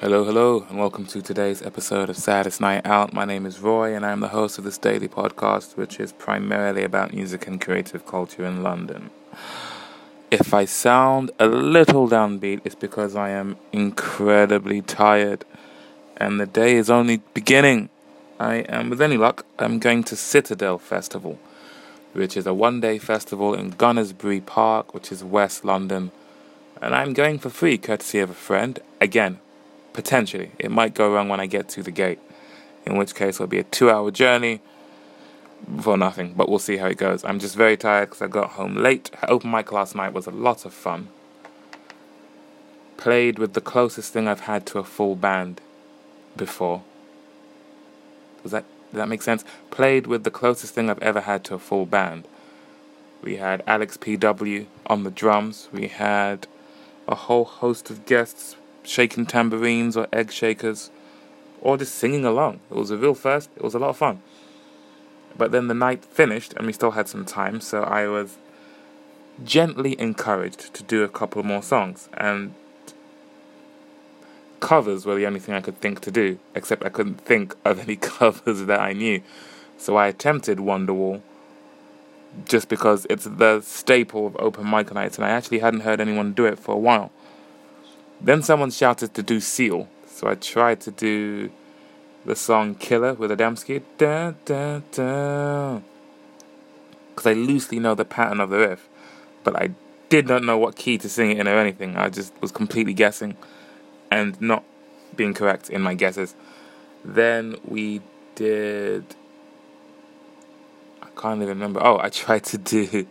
Hello, hello, and welcome to today's episode of Saddest Night Out. My name is Roy, and I'm the host of this daily podcast, which is primarily about music and creative culture in London. If I sound a little downbeat, it's because I am incredibly tired, and the day is only beginning. I am, with any luck, I'm going to Citadel Festival, which is a one day festival in Gunnersbury Park, which is West London, and I'm going for free, courtesy of a friend. Again, Potentially. It might go wrong when I get to the gate, in which case it'll be a two hour journey for nothing, but we'll see how it goes. I'm just very tired because I got home late. Open mic last night was a lot of fun. Played with the closest thing I've had to a full band before. Does that does that make sense? Played with the closest thing I've ever had to a full band. We had Alex PW on the drums. We had a whole host of guests shaking tambourines or egg shakers or just singing along. It was a real first, it was a lot of fun. But then the night finished and we still had some time, so I was gently encouraged to do a couple more songs. And covers were the only thing I could think to do, except I couldn't think of any covers that I knew. So I attempted Wonderwall just because it's the staple of open mic nights, and I actually hadn't heard anyone do it for a while. Then someone shouted to do Seal, so I tried to do the song Killer with Adamski. Da, da, da. Because I loosely know the pattern of the riff, but I did not know what key to sing it in or anything. I just was completely guessing and not being correct in my guesses. Then we did. I can't even remember. Oh, I tried to do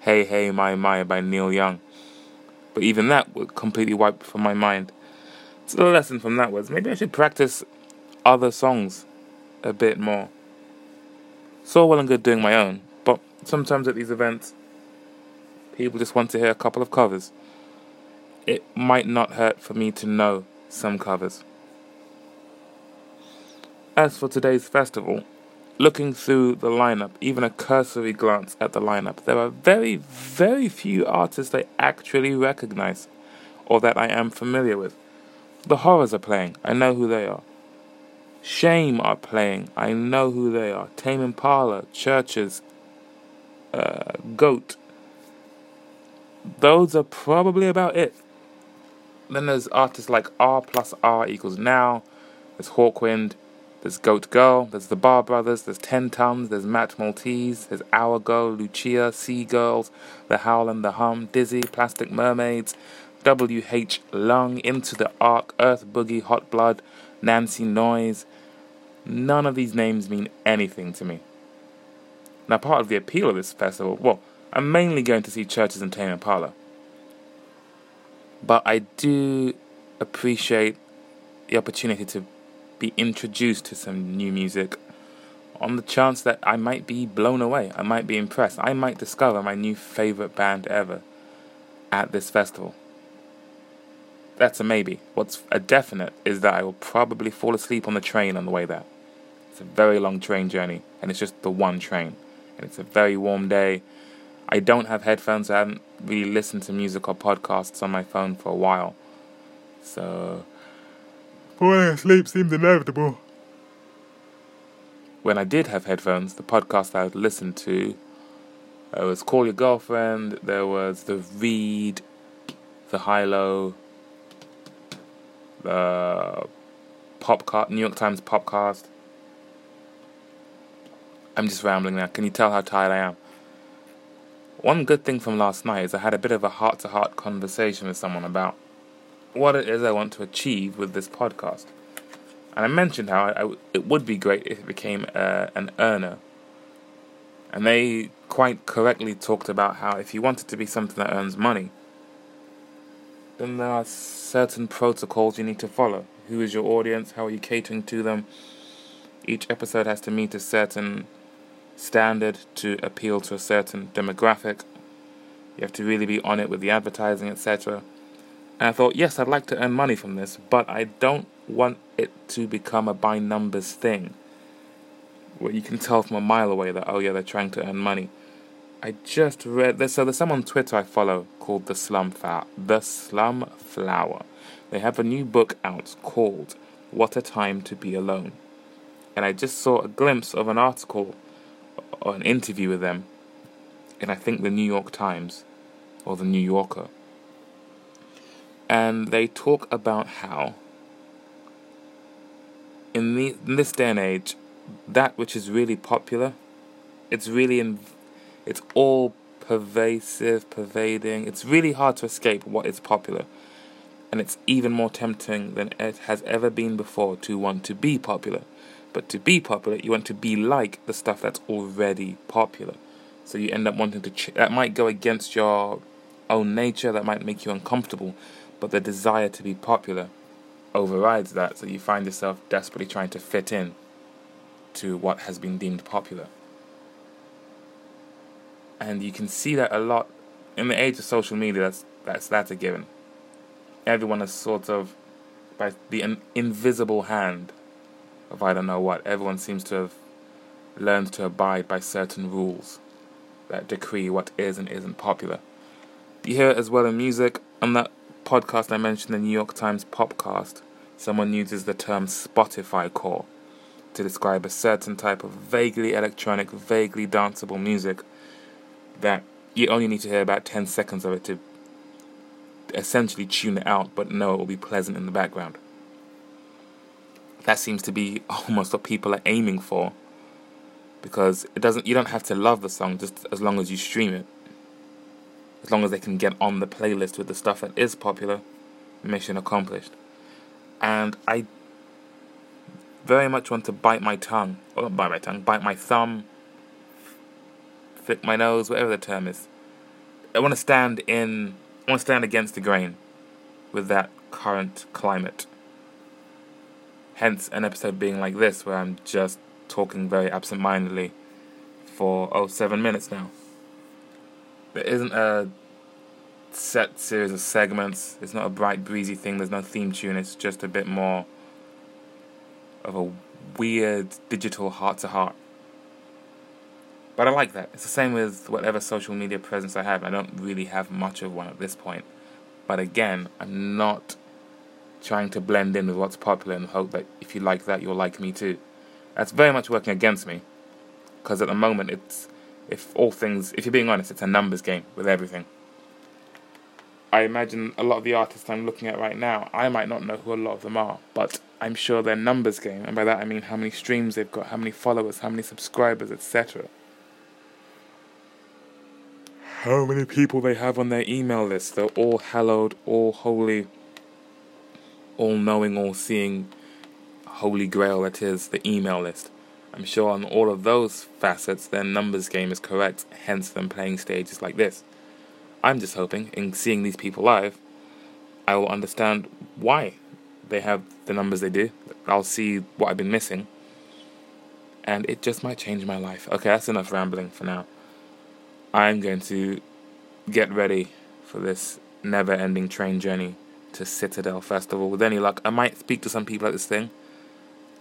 Hey Hey My My by Neil Young. But even that would completely wipe from my mind. So the lesson from that was maybe I should practice other songs a bit more. So well and good doing my own, but sometimes at these events, people just want to hear a couple of covers. It might not hurt for me to know some covers. As for today's festival, looking through the lineup, even a cursory glance at the lineup, there are very, very few artists I actually recognize or that I am familiar with. The Horrors are playing, I know who they are. Shame are playing, I know who they are. Tame Impala, Chvrches, uh, Goat. Those are probably about it. Then there's artists like R plus R equals Now, there's Hawkwind, there's Goat Girl, there's the Barr Brothers, there's Ten Tonnes, there's Matt Maltese, there's Our Girl, Lucia, Sea Girls, The Howl and the Hum, Dizzy, Plastic Mermaids, W.H. Lung, Into the Ark, Earth Boogie, Hot Blood, Nancy Noise. None of these names mean anything to me. Now, part of the appeal of this festival, well, I'm mainly going to see Chvrches and Tame Impala. But I do appreciate the opportunity to be introduced to some new music on the chance that I might be blown away. I might be impressed. I might discover my new favorite band ever at this festival. That's a maybe. What's a definite is that I will probably fall asleep on the train on the way there. It's a very long train journey, and it's just the one train. And it's a very warm day. I don't have headphones. I haven't really listened to music or podcasts on my phone for a while. So Falling asleep seemed inevitable. When I did have headphones, the podcast I would listen to uh, was Call Your Girlfriend, there was The Read, The High Low, the Popcast, New York Times Popcast. I'm just rambling now. Can you tell how tired I am? One good thing from last night is I had a bit of a heart to heart conversation with someone about what it is I want to achieve with this podcast. And I mentioned how I, I, it would be great if it became uh, an earner. And they quite correctly talked about how if you want it to be something that earns money, then there are certain protocols you need to follow. Who is your audience? How are you catering to them? Each episode has to meet a certain standard to appeal to a certain demographic. You have to really be on it with the advertising, etc. And I thought, yes, I'd like to earn money from this, but I don't want it to become a by numbers thing. Where you can tell from a mile away that, oh yeah, they're trying to earn money. I just read this. So there's someone on Twitter I follow called the Slum Flower. The Slum Flower. They have a new book out called What a Time to Be Alone. And I just saw a glimpse of an article or an interview with them in I think the New York Times or the New Yorker. And they talk about how in, the, in this day and age, that which is really popular, it's really in, it's all pervasive, pervading. It's really hard to escape what is popular. And it's even more tempting than it has ever been before to want to be popular. But to be popular, you want to be like the stuff that's already popular. So you end up wanting to. Ch- that might go against your own nature, that might make you uncomfortable, but the desire to be popular overrides that. So you find yourself desperately trying to fit in to what has been deemed popular. And you can see that a lot in the age of social media. That's that's that's a given. Everyone is sort of by the in- invisible hand of I don't know what. Everyone seems to have learned to abide by certain rules that decree what is and isn't popular. You hear it as well in music. On that podcast I mentioned, the New York Times podcast, someone uses the term Spotify core to describe a certain type of vaguely electronic, vaguely danceable music that you only need to hear about 10 seconds of it to essentially tune it out, but know it will be pleasant in the background. That seems to be almost what people are aiming for because it doesn't you don't have to love the song just as long as you stream it. As long as they can get on the playlist with the stuff that is popular, mission accomplished. And I very much want to bite my tongue, or not bite my tongue, bite my thumb, flick my nose, whatever the term is. I want to stand in, I want to stand against the grain with that current climate. Hence, an episode being like this, where I'm just talking very absent-mindedly for oh seven minutes now. There isn't a set series of segments. It's not a bright, breezy thing. There's no theme tune. It's just a bit more of a weird digital heart to heart. But I like that. It's the same with whatever social media presence I have. I don't really have much of one at this point. But again, I'm not trying to blend in with what's popular and hope that if you like that, you'll like me too. That's very much working against me. Because at the moment, it's, if all things, if you're being honest, it's a numbers game with everything. I imagine a lot of the artists I'm looking at right now, I might not know who a lot of them are, but I'm sure they're numbers game, and by that I mean how many streams they've got, how many followers, how many subscribers, etc. How many people they have on their email list, they're all hallowed, all holy, all knowing, all seeing, holy grail that is the email list. I'm sure on all of those facets, their numbers game is correct, hence them playing stages like this. I'm just hoping, in seeing these people live, I will understand why they have the numbers they do. I'll see what I've been missing. And it just might change my life. Okay, that's enough rambling for now. I'm going to get ready for this never ending train journey to Citadel Festival. With any luck, I might speak to some people at this thing.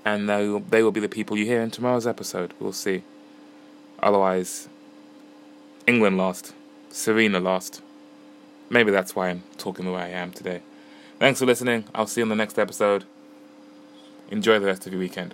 And they will, they will be the people you hear in tomorrow's episode. We'll see. Otherwise, England lost. Serena lost. Maybe that's why I'm talking the way I am today. Thanks for listening. I'll see you in the next episode. Enjoy the rest of your weekend.